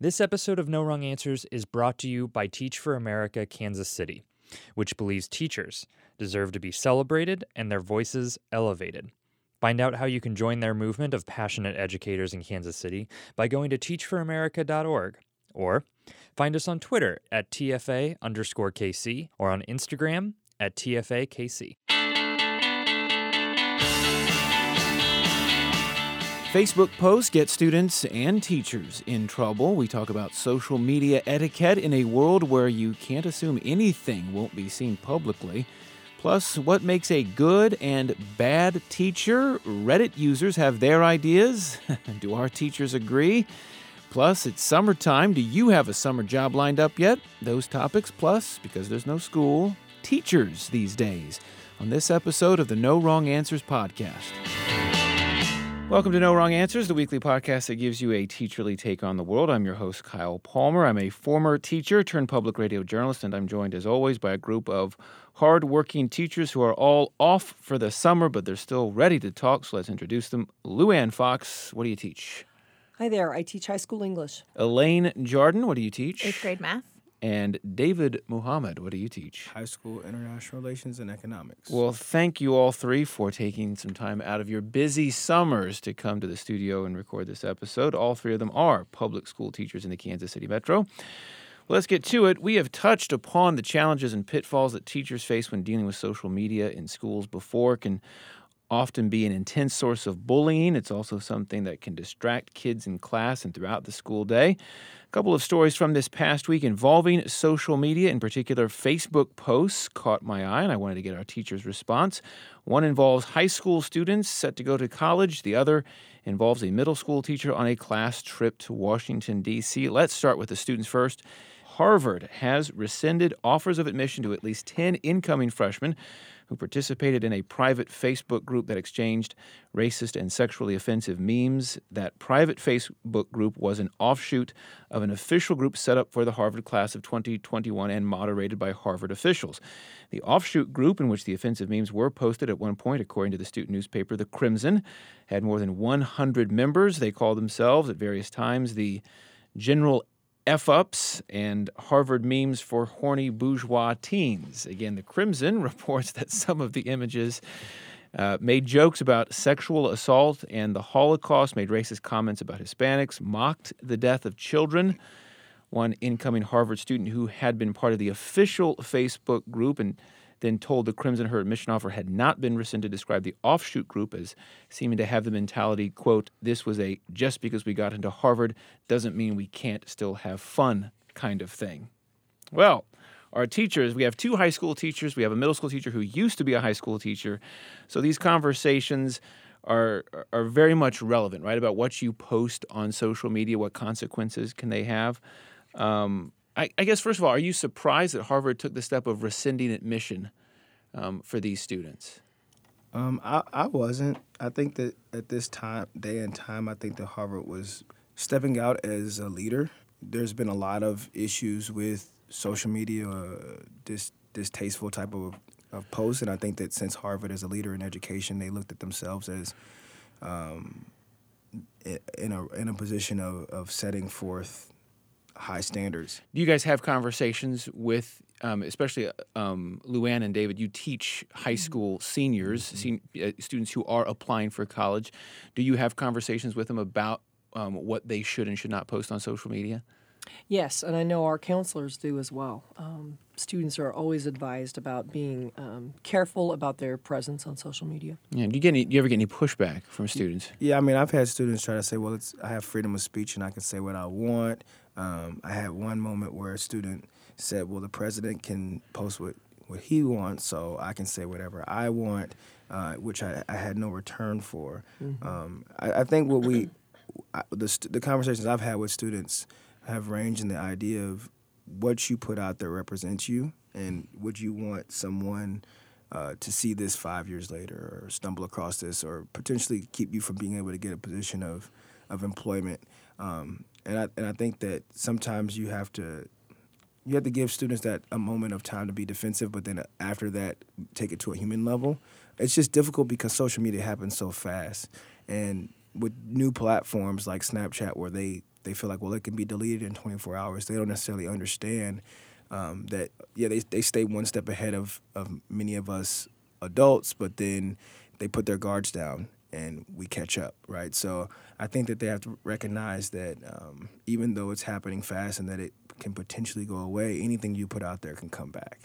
This episode of No Wrong Answers is brought to you by Teach for America Kansas City, which believes teachers deserve to be celebrated and their voices elevated. Find out how you can join their movement of passionate educators in Kansas City by going to teachforamerica.org or find us on Twitter at TFA underscore KC or on Instagram at TFAKC. Facebook posts get students and teachers in trouble. We talk about social media etiquette in a world where you can't assume anything won't be seen publicly. Plus, what makes a good and bad teacher? Reddit users have their ideas. Do our teachers agree? Plus, it's summertime. Do you have a summer job lined up yet? Those topics, plus, because there's no school, teachers these days. On this episode of the No Wrong Answers podcast. Welcome to No Wrong Answers, the weekly podcast that gives you a teacherly take on the world. I'm your host, Kyle Palmer. I'm a former teacher turned public radio journalist, and I'm joined, as always, by a group of hardworking teachers who are all off for the summer, but they're still ready to talk. So let's introduce them. Luann Fox, what do you teach? Hi there. I teach high school English. Elaine Jordan, what do you teach? Eighth grade math. And David Muhammad, what do you teach? High school international relations and economics. Well, thank you all three for taking some time out of your busy summers to come to the studio and record this episode. All three of them are public school teachers in the Kansas City Metro. Well, let's get to it. We have touched upon the challenges and pitfalls that teachers face when dealing with social media in schools before. Can often be an intense source of bullying. It's also something that can distract kids in class and throughout the school day A couple of stories from this past week involving social media, in particular Facebook posts, caught my eye, and I wanted to get our teacher's response. One involves high school students set to go to college, the other involves a middle school teacher on a class trip to Washington, D.C. Let's start with the students first. Harvard has rescinded offers of admission to at least 10 incoming freshmen who participated in a private Facebook group that exchanged racist and sexually offensive memes. That private Facebook group was an offshoot of an official group set up for the Harvard class of 2021 and moderated by Harvard officials. The offshoot group, in which the offensive memes were posted at one point, according to the student newspaper The Crimson, had more than 100 members. They called themselves at various times the General F ups and Harvard memes for horny bourgeois teens. Again, the Crimson reports that some of the images uh, made jokes about sexual assault and the Holocaust, made racist comments about Hispanics, mocked the death of children. One incoming Harvard student who had been part of the official Facebook group and then told the Crimson her admission offer had not been rescinded, described the offshoot group as seeming to have the mentality, quote, this was a just because we got into Harvard doesn't mean we can't still have fun kind of thing. Well, our teachers, we have two high school teachers, we have a middle school teacher who used to be a high school teacher. So these conversations are are very much relevant, right? About what you post on social media, what consequences can they have? Um, I, I, guess first of all, are you surprised that Harvard took the step of rescinding admission um, for these students? Um, I, I wasn't. I think that at this time, day and time, I think that Harvard was stepping out as a leader. There's been a lot of issues with social media, uh, dis, distasteful type of, of posts, and I think that since Harvard is a leader in education, they looked at themselves as um, in a in a position of, of setting forth high standards. Do you guys have conversations with, um, especially um, Luann and David? You teach high mm-hmm. school seniors, mm-hmm. sen- uh, students who are applying for college. Do you have conversations with them about um, what they should and should not post on social media? Yes, and I know our counselors do as well. Um, students are always advised about being um, careful about their presence on social media. Yeah, do you get any? Do you ever get any pushback from students? Yeah, I mean, I've had students try to say, "Well, I have freedom of speech and I can say what I want." Um, I had one moment where a student said, "Well, the president can post what what he wants, so I can say whatever I want," uh, which I, I, had no return for. Mm-hmm. Um, I, I, think what we I, the the conversations I've had with students have ranged in the idea of what you put out there represents you, and would you want someone uh, to see this five years later, or stumble across this, or potentially keep you from being able to get a position of of employment. Um, and I and I think that sometimes you have to you have to give students that a moment of time to be defensive, but then after that, take it to a human level. It's just difficult because social media happens so fast, and with new platforms like Snapchat, where they they feel like well it can be deleted in 24 hours. They don't necessarily understand um, that yeah they they stay one step ahead of of many of us adults, but then they put their guards down and we catch up, right? So I think that they have to recognize that um, even though it's happening fast and that it can potentially go away, anything you put out there can come back.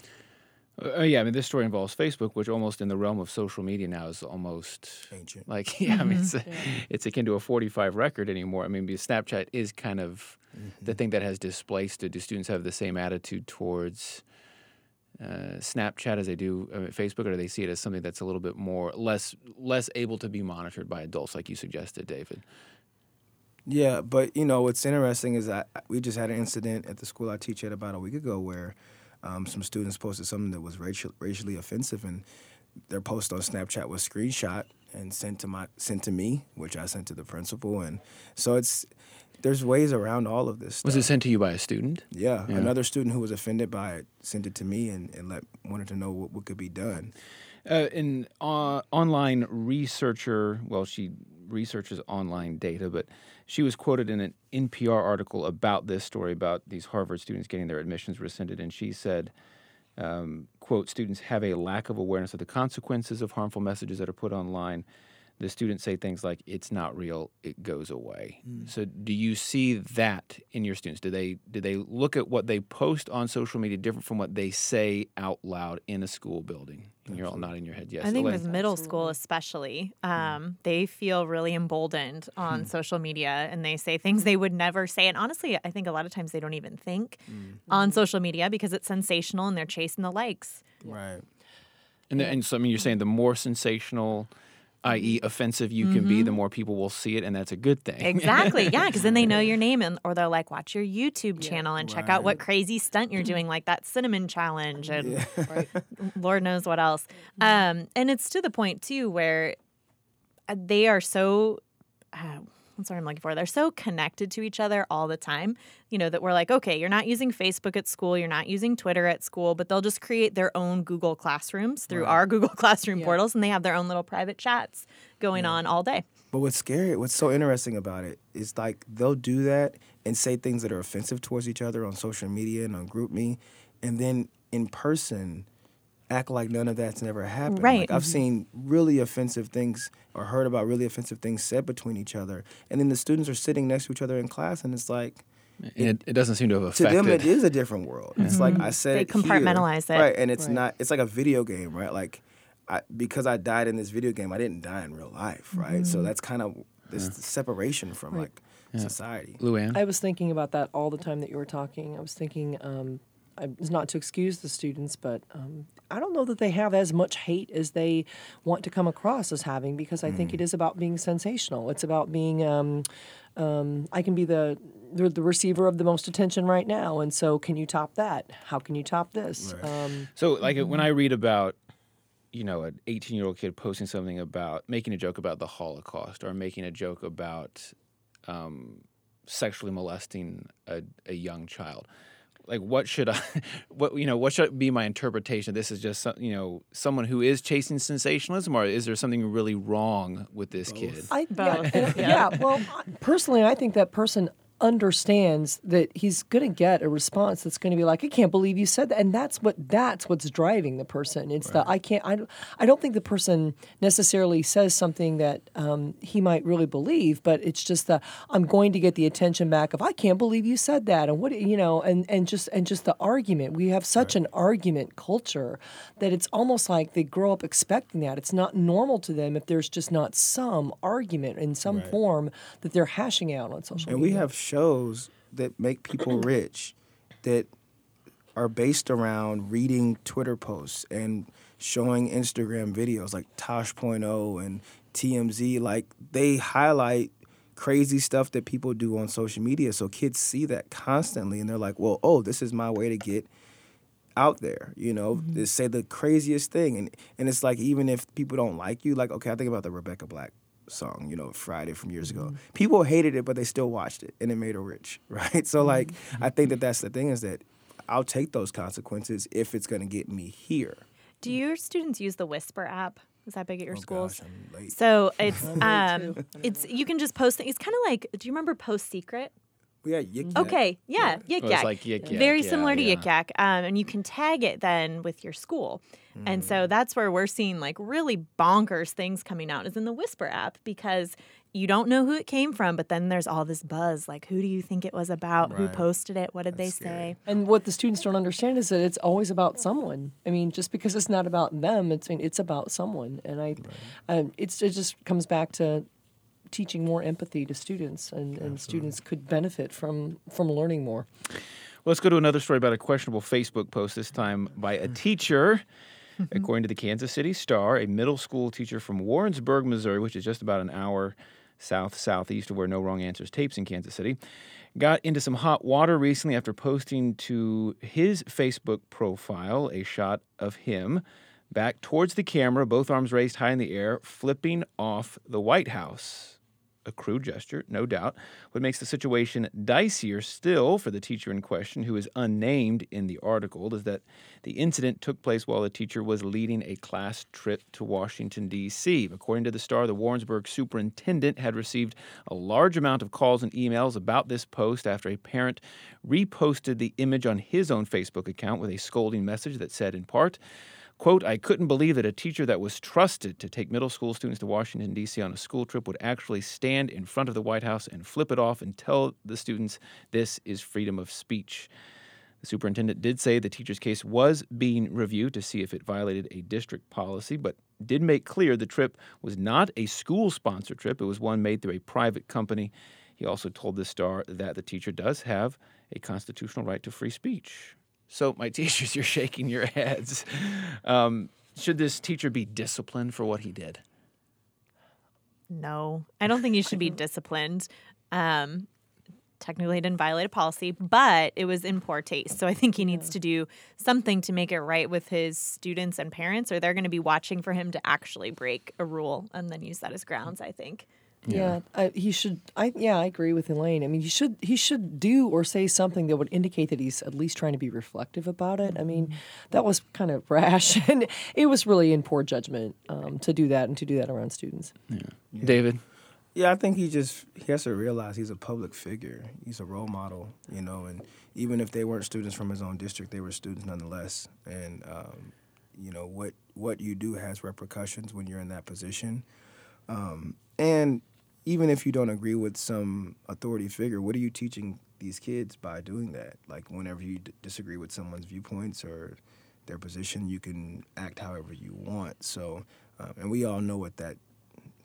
Uh, yeah, I mean, this story involves Facebook, which almost in the realm of social media now is almost Ancient. like, yeah, I mean, it's, Yeah. it's akin to a 45 record anymore. I mean, because Snapchat is kind of the thing that has displaced it. Do students have the same attitude towards uh, Snapchat as they do uh, Facebook, or do they see it as something that's a little bit more less less able to be monitored by adults, like you suggested, David? Yeah, but you know what's interesting is that we just had an incident at the school I teach at about a week ago where um, some students posted something that was racial, racially offensive, and their post on Snapchat was screenshot and sent to my sent to me, which I sent to the principal, and so it's there's ways around all of this. Was it sent to you by a student? Yeah, Yeah. another student who was offended by it sent it to me and, and let wanted to know what, what could be done. Uh, an uh, online researcher, well, she researches online data, but she was quoted in an NPR article about this story about these Harvard students getting their admissions rescinded, and she said, um, "quote Students have a lack of awareness of the consequences of harmful messages that are put online." The students say things like, "It's not real; it goes away." Hmm. So, do you see that in your students? Do they do they look at what they post on social media different from what they say out loud in a school building? And you're all nodding your head yes. I think Elaine. with middle school, especially, hmm. um, they feel really emboldened on hmm. social media and they say things they would never say. And honestly, I think a lot of times they don't even think on social media because it's sensational and they're chasing the likes. Right. And, the, and so, I mean, you're saying the more sensational, i.e., offensive you can be, the more people will see it, and that's a good thing. Exactly. Yeah. Because then they know your name and, or they'll like, watch your YouTube channel and check out what crazy stunt you're doing, like that cinnamon challenge and Right. Lord knows what else. Um, and it's to the point too where uh, they are so. Uh, what's the word I'm looking for? They're so connected to each other all the time. You know that we're like, okay, you're not using Facebook at school, you're not using Twitter at school, but they'll just create their own Google Classrooms through our Google Classroom Yeah. portals, and they have their own little private chats going on all day. But what's scary, what's so interesting about it is like they'll do that and say things that are offensive towards each other on social media and on GroupMe, and then in person act like none of that's never happened. Right. Like I've mm-hmm. seen really offensive things or heard about really offensive things said between each other, and then the students are sitting next to each other in class, and it's like And it, it doesn't seem to have to affected. them it is a different world. It's like mm-hmm. I said They it here, compartmentalize it. right? And it's Right. not. It's like a video game, right? Like I, because I died in this video game, I didn't die in real life, right? So mm-hmm. that's kind of this separation from Right. like society. Luann? I was thinking about that all the time that you were talking. I was thinking, um, I, it's not to excuse the students, but um, I don't know that they have as much hate as they want to come across as having because I think it is about being sensational. It's about being, um, um, I can be the, the the receiver of the most attention right now, and so can you top that? How can you top this? Um, So, like, when I read about, you know, an 18 year old kid posting something about making a joke about the Holocaust or making a joke about um, sexually molesting a, a young child, like, what should I, what you know, what should be my interpretation? This is just, some, you know, someone who is chasing sensationalism, or is there something really wrong with this kid? I, yeah, Both, and- yeah. Well, personally, I think that person understands that he's going to get a response that's going to be like, "I can't believe you said that," and that's what that's what's driving the person. It's the I can't. I, don't- I don't think the person necessarily says something that um, he might really believe, but it's just the I'm going to get the attention back of I can't believe you said that, and what you know, and and just and just the argument. We have such an argument culture that it's almost like they grow up expecting that. It's not normal to them if there's just not some argument in some form that they're hashing out on social And we media. have shows that make people rich that are based around reading Twitter posts and showing Instagram videos like Tosh.0 and TMZ. Like they highlight crazy stuff that people do on social media. So kids see that constantly and they're like, well, oh, this is my way to get out there, you know, mm-hmm. to say the craziest thing. And and it's like even if people don't like you, like, okay, I think about the Rebecca Black song, you know, Friday from years ago. People hated it, but they still watched it and it made her rich, right? So like I think that that's the thing is that I'll take those consequences if it's going to get me here. Do your students use the Whisper app? Is that big at your Oh, schools? gosh, I'm late. So it's um it's you can just post things it's kind of like do you remember Post Secret? Yeah, Yik Yak. Okay, yeah, Yik Yak. like Yik Yak, Very yeah, similar to yeah. Yik Yak. Um, and you can tag it then with your school. And Mm. so that's where we're seeing like really bonkers things coming out is in the Whisper app because you don't know who it came from, but then there's all this buzz like, who do you think it was about? Who posted it? What did That's they scary. say? And what the students don't understand is that it's always about someone. I mean, just because it's not about them, it's I mean, it's about someone. And I, um, it's it just comes back to teaching more empathy to students, and, and students could benefit from from learning more. Well, let's go to another story about a questionable Facebook post, this time by a hmm. teacher. According to the Kansas City Star, a middle school teacher from Warrensburg, Missouri, which is just about an hour south southeast of where No Wrong Answers tapes in Kansas City, got into some hot water recently after posting to his Facebook profile a shot of him back towards the camera, both arms raised high in the air, flipping off the White House a crude gesture, no doubt. What makes the situation dicier still for the teacher in question, who is unnamed in the article, is that the incident took place while the teacher was leading a class trip to Washington, D.C. According to the Star, the Warrensburg superintendent had received a large amount of calls and emails about this post after a parent reposted the image on his own Facebook account with a scolding message that said, in part, Quote, I couldn't believe that a teacher that was trusted to take middle school students to Washington, D.C. on a school trip would actually stand in front of the White House and flip it off and tell the students this is freedom of speech. The superintendent did say the teacher's case was being reviewed to see if it violated a district policy, but did make clear the trip was not a school sponsored trip. It was one made through a private company. He also told the Star that the teacher does have a constitutional right to free speech. So, my teachers, you're shaking your heads. Um, should this teacher be disciplined for what he did? No, I don't think you should be disciplined. Um, technically, he didn't violate a policy, but it was in poor taste. So I think he needs to do something to make it right with his students and parents, or they're going to be watching for him to actually break a rule and then use that as grounds. I think. Yeah, I, he should. I yeah, I agree with Elaine. I mean, he should he should do or say something that would indicate that he's at least trying to be reflective about it. I mean, that was kind of rash, and it was really in poor judgment um, to do that and to do that around students. Yeah. David? Yeah, I think he just he has to realize he's a public figure. He's a role model, you know, and even if they weren't students from his own district, they were students nonetheless. And um, you know what what you do has repercussions when you're in that position. Um, and even if you don't agree with some authority figure, what are you teaching these kids by doing that? Like whenever you d- disagree with someone's viewpoints or their position, you can act however you want. So, um, and we all know what that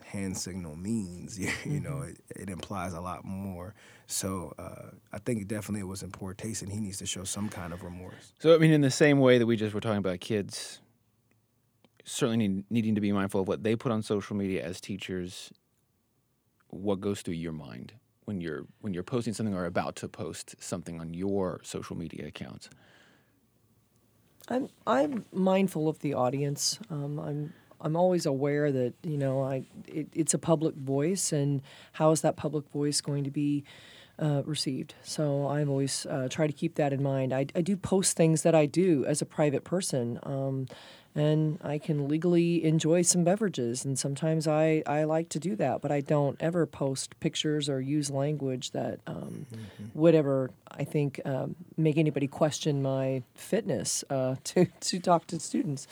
hand signal means. You, you know, it, it implies a lot more. So uh, I think definitely it was in poor taste, and he needs to show some kind of remorse. So, I mean, in the same way that we just were talking about kids certainly need, needing to be mindful of what they put on social media as teachers, what goes through your mind when you're when you're posting something or about to post something on your social media accounts? I'm I'm mindful of the audience. Um, I'm I'm always aware that you know I it, it's a public voice, and how is that public voice going to be uh, received? So I've always uh, try to keep that in mind. I, I do post things that I do as a private person. Um, and I can legally enjoy some beverages, and sometimes I, I like to do that, but I don't ever post pictures or use language that um, would ever, I think, um, make anybody question my fitness uh, to, to talk to students.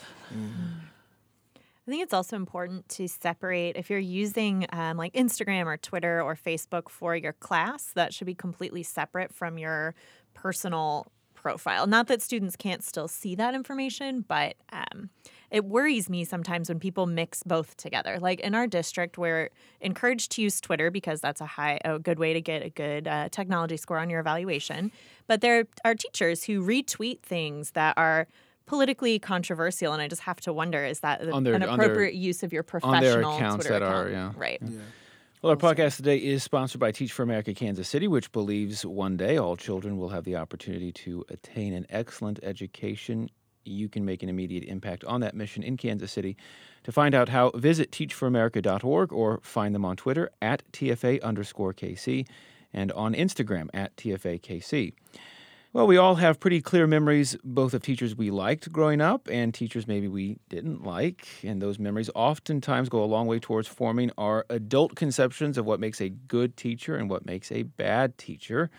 I think it's also important to separate if you're using um, like Instagram or Twitter or Facebook for your class, that should be completely separate from your personal profile. Not that students can't still see that information, but um, it worries me sometimes when people mix both together. Like in our district, we're encouraged to use Twitter because that's a high, a good way to get a good uh, technology score on your evaluation. But there are teachers who retweet things that are politically controversial, and I just have to wonder: is that On their- an on their- appropriate use of your on professional their accounts Twitter that are, yeah. right? Well, our podcast today is sponsored by Teach for America Kansas City, which believes one day all children will have the opportunity to attain an excellent education. You can make an immediate impact on that mission in Kansas City. To find out how, visit teachforamerica.org or find them on Twitter at TFA underscore KC and on Instagram at TFAKC. Well, we all have pretty clear memories, both of teachers we liked growing up and teachers maybe we didn't like. And those memories oftentimes go a long way towards forming our adult conceptions of what makes a good teacher and what makes a bad teacher.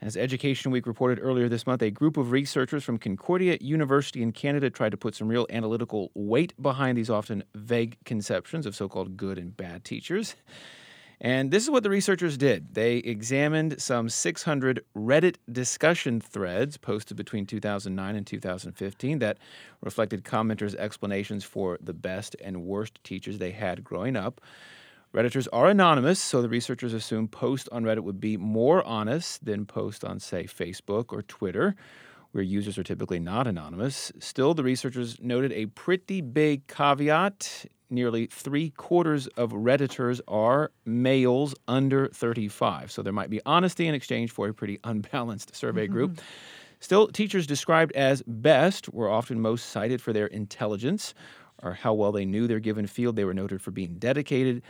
As Education Week reported earlier this month, a group of researchers from Concordia University in Canada tried to put some real analytical weight behind these often vague conceptions of so called good and bad teachers. And this is what the researchers did. They examined some 600 Reddit discussion threads posted between 2009 and 2015 that reflected commenters' explanations for the best and worst teachers they had growing up. Redditors are anonymous, so the researchers assume posts on Reddit would be more honest than posts on, say, Facebook or Twitter, where users are typically not anonymous. Still, the researchers noted a pretty big caveat nearly three quarters of Redditors are males under 35. So there might be honesty in exchange for a pretty unbalanced survey mm-hmm. group. Still, teachers described as best were often most cited for their intelligence or how well they knew their given field. They were noted for being dedicated.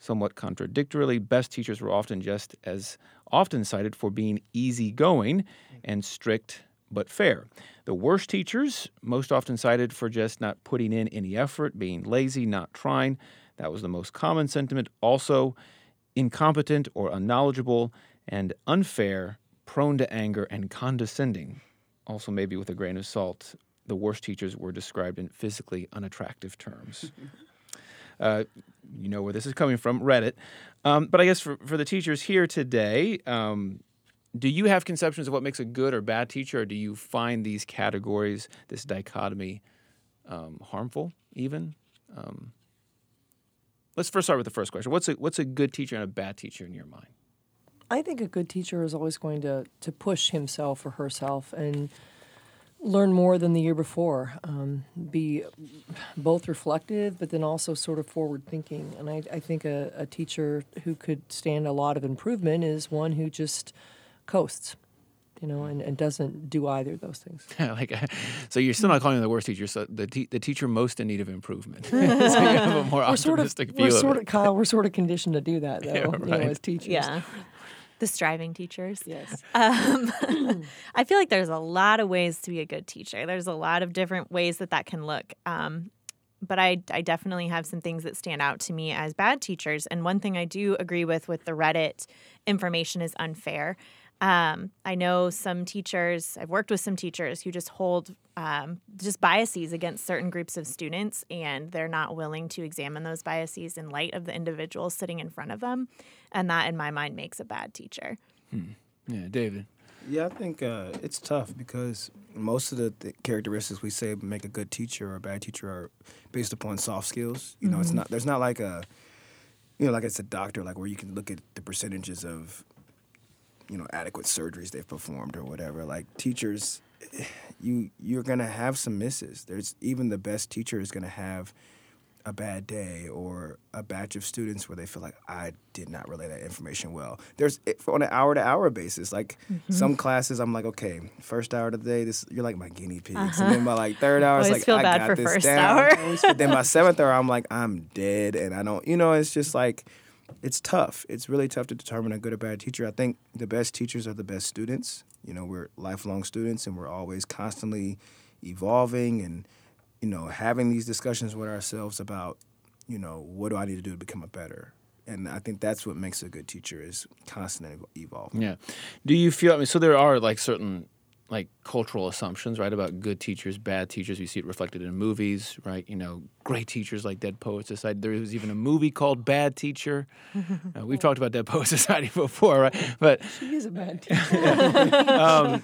Somewhat contradictorily, best teachers were often just as often cited for being easygoing and strict but fair. The worst teachers, most often cited for just not putting in any effort, being lazy, not trying. That was the most common sentiment. Also, incompetent or unknowledgeable and unfair, prone to anger, and condescending. Also, maybe with a grain of salt, the worst teachers were described in physically unattractive terms. uh, you know where this is coming from, Reddit. Um, but I guess for, for the teachers here today, um, do you have conceptions of what makes a good or bad teacher, or do you find these categories, this dichotomy, um, harmful even? Um, let's first start with the first question. What's a, what's a good teacher and a bad teacher in your mind? I think a good teacher is always going to, to push himself or herself and learn more than the year before. Um, be both reflective, but then also sort of forward thinking. And I, I think a, a teacher who could stand a lot of improvement is one who just coasts. You know, and, and doesn't do either of those things. like, so you're still not calling them the worst teacher. So the te- the teacher most in need of improvement. so you have a more we're sort of, view we're of sort it. of Kyle. We're sort of conditioned to do that, though. Yeah, You know, as teachers. Yeah. The striving teachers. Yes. Um, I feel like there's a lot of ways to be a good teacher. There's a lot of different ways that that can look. Um, but I, I definitely have some things that stand out to me as bad teachers. And one thing I do agree with with the Reddit information is unfair. Um, I know some teachers, I've worked with some teachers who just hold um, just biases against certain groups of students, and they're not willing to examine those biases in light of the individuals sitting in front of them. And that, in my mind, makes a bad teacher. Yeah, David. Yeah, I think uh, it's tough because most of the th- characteristics we say make a good teacher or a bad teacher are based upon soft skills. You know, it's not there's not like a you know like it's a doctor like where you can look at the percentages of you know adequate surgeries they've performed or whatever. Like teachers, you you're gonna have some misses. There's even the best teacher is gonna have a bad day or a batch of students where they feel like I did not relay that information well. There's on an hour to hour basis. Like Mm-hmm. some classes, I'm like, okay, first hour of the day, this you're like my guinea pigs, and then by like third hour, it's Uh-huh. Like feel I bad got for this first down. then by seventh hour, I'm like I'm dead, and I don't. You know, it's just like it's tough. It's really tough to determine a good or bad teacher. I think the best teachers are the best students. You know, we're lifelong students, and we're always constantly evolving and you know having these discussions with ourselves about you know what do I need to do to become a better. And I think that's what makes a good teacher is constantly evolving. Yeah. Do you feel? I mean, so there are like certain like cultural assumptions, right, about good teachers, bad teachers. We see it reflected in movies, right? You know, great teachers like Dead Poet Society. There was even a movie called Bad Teacher. Uh, we've talked about Dead Poet Society before, right? But He is a bad teacher. um,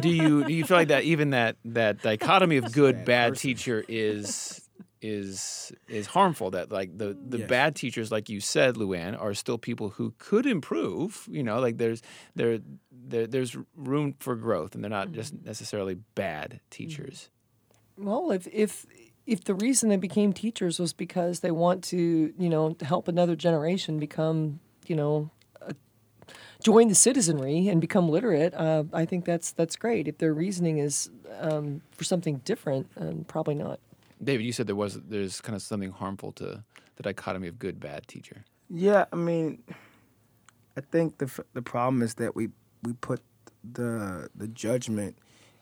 do you do you feel like that even that that dichotomy of good bad person. teacher is is is harmful that like the the Yes. bad teachers like you said Luann are still people who could improve you know like there's there, there there's room for growth and they're not just necessarily bad teachers Well, if if if the reason they became teachers was because they want to, you know, help another generation become, you know, a, join the citizenry and become literate, uh, I think that's that's great. If their reasoning is um, for something different, um, probably not. David you said there was there's kind of something harmful to the dichotomy of good bad teacher Yeah, I mean, I think the the problem is that we we put the the judgment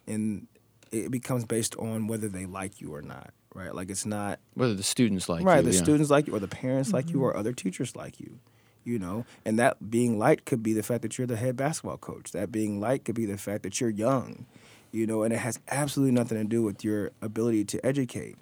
and it becomes based on whether they like you or not, right? Like it's not Whether the students like right. you, the yeah. students like you, or the parents like you, mm-hmm. or other teachers like you. You know, and that being liked could be the fact that you're the head basketball coach. That being liked could be the fact that you're young. You know, and it has absolutely nothing to do with your ability to educate.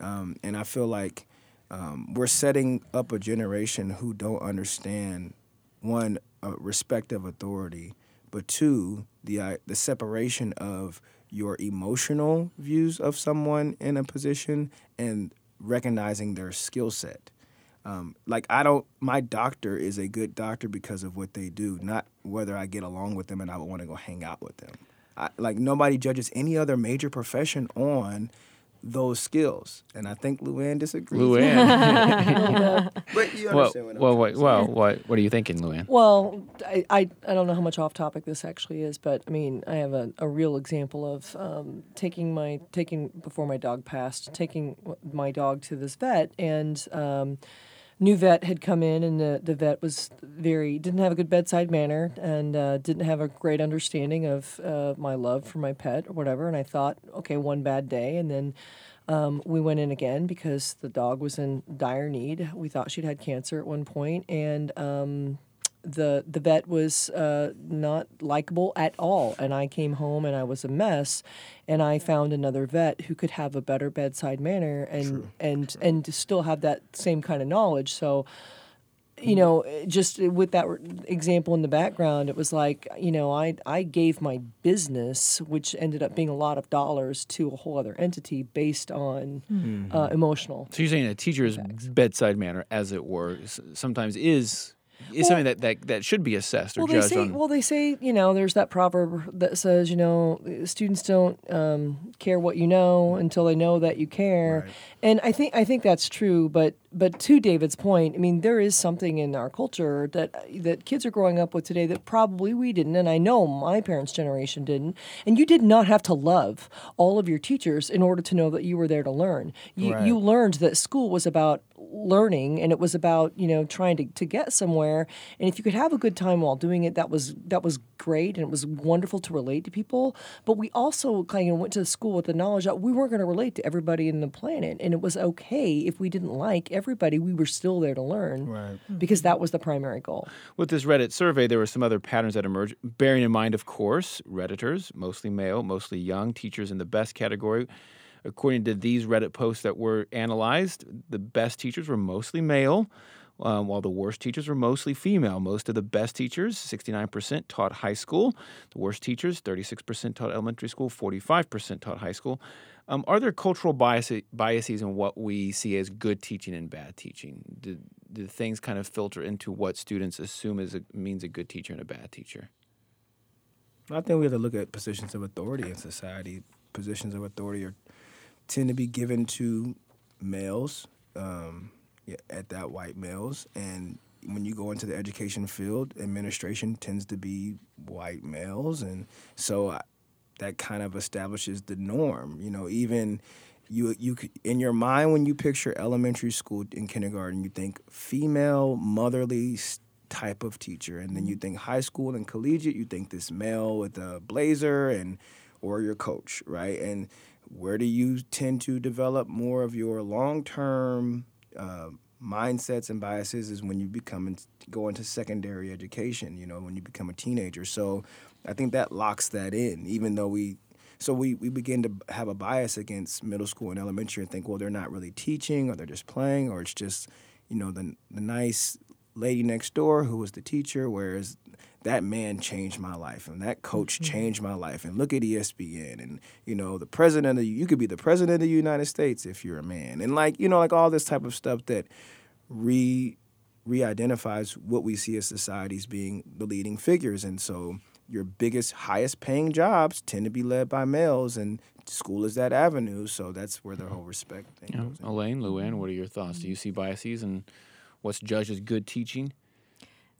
Um, and I feel like um, we're setting up a generation who don't understand one uh, respect of authority, but two the uh, the separation of your emotional views of someone in a position and recognizing their skill set. Um, like I don't, my doctor is a good doctor because of what they do, not whether I get along with them and I would want to go hang out with them. I, like nobody judges any other major profession on those skills, and I think Luann disagrees. Luann. but you well, understand what I'm well, trying wait, well, what, what are you thinking, Luann? Well, I, I, I don't know how much off topic this actually is, but I mean, I have a, a real example of um, taking my taking before my dog passed, taking my dog to this vet, and um, new vet had come in, and the, the vet was very didn't have a good bedside manner and uh, didn't have a great understanding of uh, my love for my pet or whatever. And I thought, okay, one bad day, and then. Um, we went in again because the dog was in dire need. We thought she'd had cancer at one point, and um, the the vet was uh, not likable at all. And I came home and I was a mess, and I found another vet who could have a better bedside manner and and and to still have that same kind of knowledge. So you know, just with that example in the background, it was like, you know, I I gave my business, which ended up being a lot of dollars, to a whole other entity based on uh, emotional. So you're saying a teacher's bedside manner, as it were, sometimes is is something that, that, that should be assessed or Well, they judged say, on. well, they say, you know, there's that proverb that says, you know, students don't um, care what you know until they know that you care, Right. and I think I think that's true. But but to David's point, I mean, there is something in our culture that that kids are growing up with today that probably we didn't, and I know my parents' generation didn't. And you did not have to love all of your teachers in order to know that you were there to learn. You Right. you learned that school was about learning and it was about you know trying to, to get somewhere. And if you could have a good time while doing it that was that was great and it was wonderful to relate to people. But we also kind of went to school with the knowledge that we weren't going to relate to everybody in the planet and it was okay if we didn't like everybody. We were still there to learn Right. because that was the primary goal. With this Reddit survey, there were some other patterns that emerged, bearing in mind, of course, Redditors, mostly male, mostly young, teachers in the best category. According to these Reddit posts that were analyzed, the best teachers were mostly male, um, while the worst teachers were mostly female. Most of the best teachers, 69%, taught high school. The worst teachers, 36% taught elementary school, 45% taught high school. Um, are there cultural bias, biases in what we see as good teaching and bad teaching? Do, do things kind of filter into what students assume is a, means a good teacher and a bad teacher? I think we have to look at positions of authority in society. Positions of authority are, tend to be given to males, um, yeah, at that white males, and when you go into the education field, administration tends to be white males, and so I, that kind of establishes the norm. You know, even you you in your mind when you picture elementary school in kindergarten, you think female motherly type of teacher, and then you think high school and collegiate, you think this male with a blazer and or your coach, right? And where do you tend to develop more of your long term uh, mindsets and biases is when you become in, go into secondary education. You know, when you become a teenager. So I think that locks that in, even though we. So we, we begin to have a bias against middle school and elementary and think, well, they're not really teaching, or they're just playing, or it's just, you know, the the nice lady next door who was the teacher, whereas that man changed my life and that coach mm-hmm. changed my life. And look at ESPN and you know the president of you could be the president of the United States if you're a man. And like you know like all this type of stuff that re re-identifies what we see as societies being the leading figures. And so your biggest highest paying jobs tend to be led by males and school is that avenue. So that's where the whole respect thing Yeah. goes. Elaine, Luann, mm-hmm. what are your thoughts? Do you mm-hmm. see biases and what's judged as good teaching?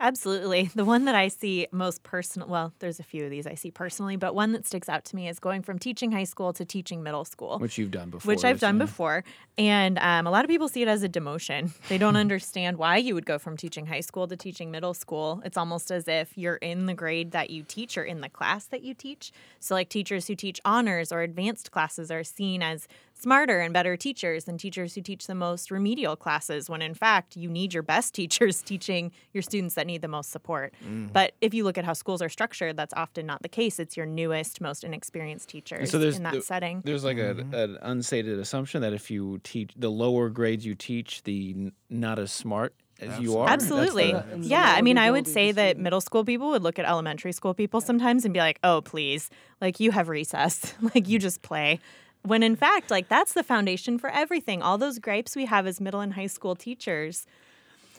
Absolutely. The one that I see most personal, well, there's a few of these I see personally, but one that sticks out to me is going from teaching high school to teaching middle school. Which you've done before. which I've done before. And um, a lot of people see it as a demotion. They don't understand why you would go from teaching high school to teaching middle school. It's almost as if you're in the grade that you teach or in the class that you teach. So, like teachers who teach honors or advanced classes are seen as smarter and better teachers than teachers who teach the most remedial classes, when in fact, you need your best teachers teaching your students that need the most support. But if you look at how schools are structured, that's often not the case. It's your newest, most inexperienced teachers so there's in that the- setting. There's like Mm-hmm. a, an unstated assumption that if you teach the lower grades you teach, the n- not as smart as you are. Absolutely. the- yeah. I mean, I would say that middle school people would look at elementary school people sometimes and be like, oh, please, like you have recess, like you just play. When in fact, like that's the foundation for everything. All those gripes we have as middle and high school teachers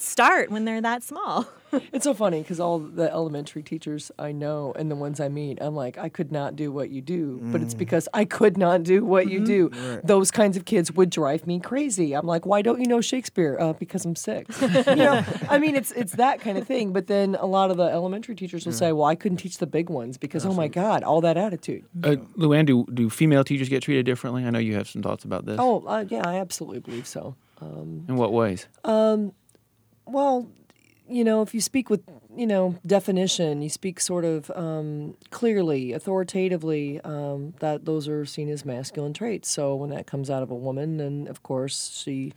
start when they're that small. It's so funny because all the elementary teachers I know and the ones I meet, I'm like, I could not do what you do, but it's because I could not do what you do. Those kinds of kids would drive me crazy. I'm like, why don't you know Shakespeare? Uh, because I'm six. you know, I mean, it's it's that kind of thing. But then a lot of the elementary teachers will say, well, I couldn't teach the big ones because oh my god, all that attitude. Uh, Luann, do, do female teachers get treated differently? I know you have some thoughts about this. Oh uh, yeah, I absolutely believe so. In what ways? Well, you know, if you speak with, you know, definition, you speak sort of um, clearly, authoritatively, um, that those are seen as masculine traits. So when that comes out of a woman, then of course she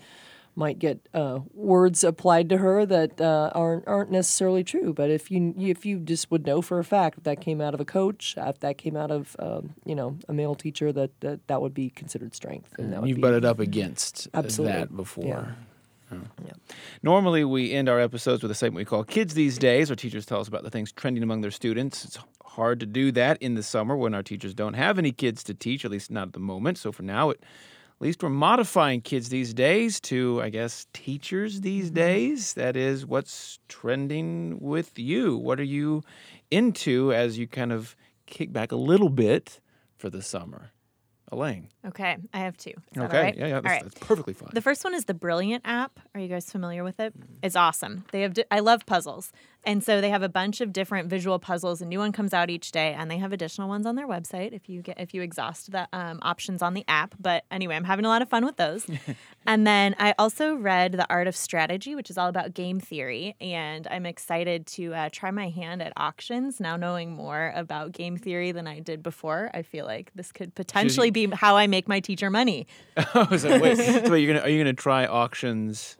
might get uh, words applied to her that uh, aren't aren't necessarily true. But if you if you just would know for a fact if that came out of a coach, if that came out of um, you know a male teacher, that that, that would be considered strength. And that would You've be, butted up against Absolutely. that before. Yeah. Oh. Normally, we end our episodes with a segment we call Kids These Days, where teachers tell us about the things trending among their students. It's hard to do that in the summer when our teachers don't have any kids to teach, at least not at the moment. So for now, at least we're modifying Kids These Days to, I guess, teachers these mm-hmm. days. That is, what's trending with you? What are you into as you kind of kick back a little bit for the summer? Elaine. Okay, I have two. Okay. all right? Yeah, yeah, that's, right. that's perfectly fine. The first one is the Brilliant app. Are you guys familiar with it? It's awesome. They have I love puzzles. And so they have a bunch of different visual puzzles. A new one comes out each day, and they have additional ones on their website if you get if you exhaust the um, options on the app. But anyway, I'm having a lot of fun with those. and then I also read The Art of Strategy, which is all about game theory, and I'm excited to uh, try my hand at auctions now, knowing more about game theory than I did before. I feel like this could potentially be how I make my teacher money. Oh, so wait, so wait, you're gonna are you gonna try auctions?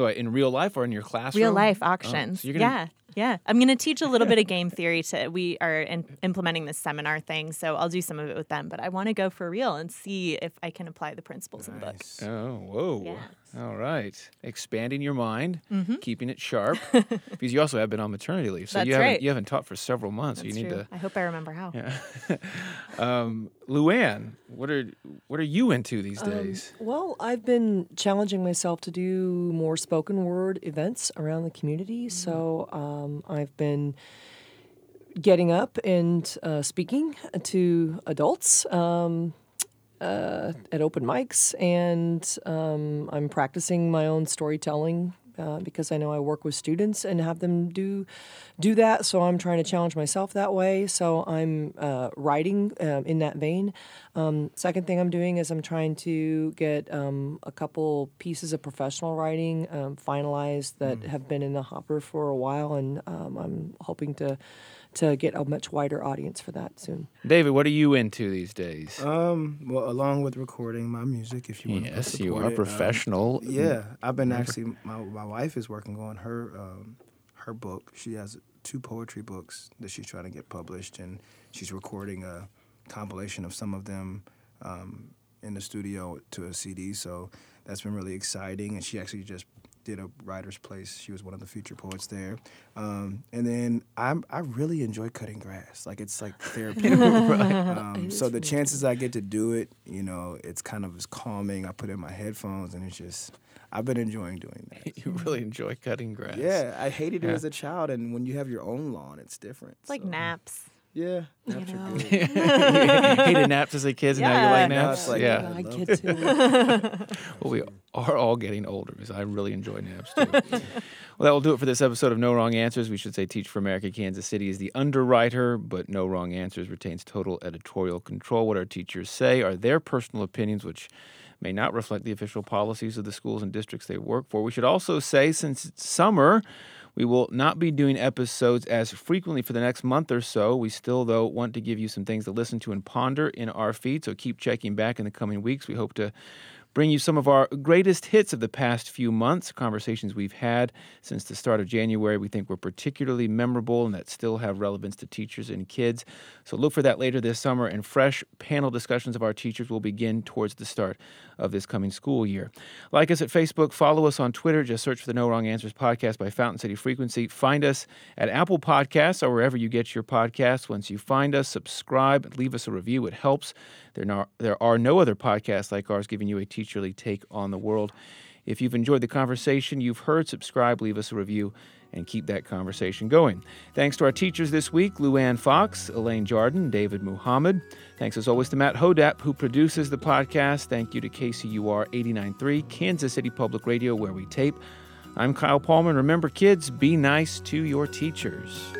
What, in real life or in your classroom? real life Oh, auctions. so gonna, yeah, yeah. I'm going to teach a little bit of game theory. To we are in, implementing this seminar thing, so I'll do some of it with them. But I want to go for real and see if I can apply the principles in the book. Oh, whoa. Yes. All right. Expanding your mind, keeping it sharp. because you also have been on maternity leave. So you Mm-hmm. Haven't right. you haven't taught for several months. That's so you need true. I hope I remember how. to yeah. um, Luann, what are what are you into these Um, days? Well, I've been challenging myself to do more spoken word events around the community. So um, I've been getting up and uh, speaking to adults um, uh, at open mics, and um, I'm practicing my own storytelling. Uh, because I know I work with students and have them do do that, so I'm trying to challenge myself that way. So I'm uh, writing um, in that vein. Um, second thing I'm doing is I'm trying to get um, a couple pieces of professional writing um, finalized that have been in the hopper for a while, and um, I'm hoping to to get a much wider audience for that soon. David, what are you into these days? Um, well, along with recording my music, if you want to yes, you are it, um, professional. yeah, I've been actually my my wife is working on her um, her book. She has two poetry books that she's trying to get published, and she's recording a compilation of some of them um, in the studio to a CD. So that's been really exciting, and she actually just did a writer's place. She was one of the feature poets there, um, and then I'm I really enjoy cutting grass. Like it's like therapeutic. um, so the chances I get to do it, you know, it's kind of as calming. I put in my headphones, and it's just I've been enjoying doing that. You really enjoy cutting grass. Yeah, I hated it Yeah. as a child, and when you have your own lawn, it's different. It's like naps. Yeah, naps know. are good. hated naps as a kid, and now you Yeah. like Now naps. like, yeah. I love get to. Well, we are all getting older because I really enjoy naps too. well, that will do it for this episode of No Wrong Answers. We should say Teach for America Kansas City is the underwriter, but No Wrong Answers retains total editorial control. What our teachers say are their personal opinions, which may not reflect the official policies of the schools and districts they work for. We should also say, since it's summer, we will not be doing episodes as frequently for the next month or so. We still, though, want to give you some things to listen to and ponder in our feed, so keep checking back in the coming weeks. We hope to bring you some of our greatest hits of the past few months, conversations we've had since the start of January. We think were particularly memorable and that still have relevance to teachers and kids. So look for that later this summer, and fresh panel discussions of our teachers will begin towards the start of this coming school year. Like us at Facebook, follow us on Twitter. Just search for the No Wrong Answers podcast by Fountain City Frequency. Find us at Apple Podcasts or wherever you get your podcasts. Once you find us, subscribe, leave us a review. It helps. There, no, there are no other podcasts like ours giving you a teacherly take on the world. If you've enjoyed the conversation you've heard, subscribe, leave us a review, and keep that conversation going. Thanks to our teachers this week Luann Fox, Elaine Jarden, David Muhammad. Thanks as always to Matt Hodapp, who produces the podcast. Thank you to KCUR 89.3, Kansas City Public Radio, where we tape. I'm Kyle Palmer. Remember, kids, be nice to your teachers.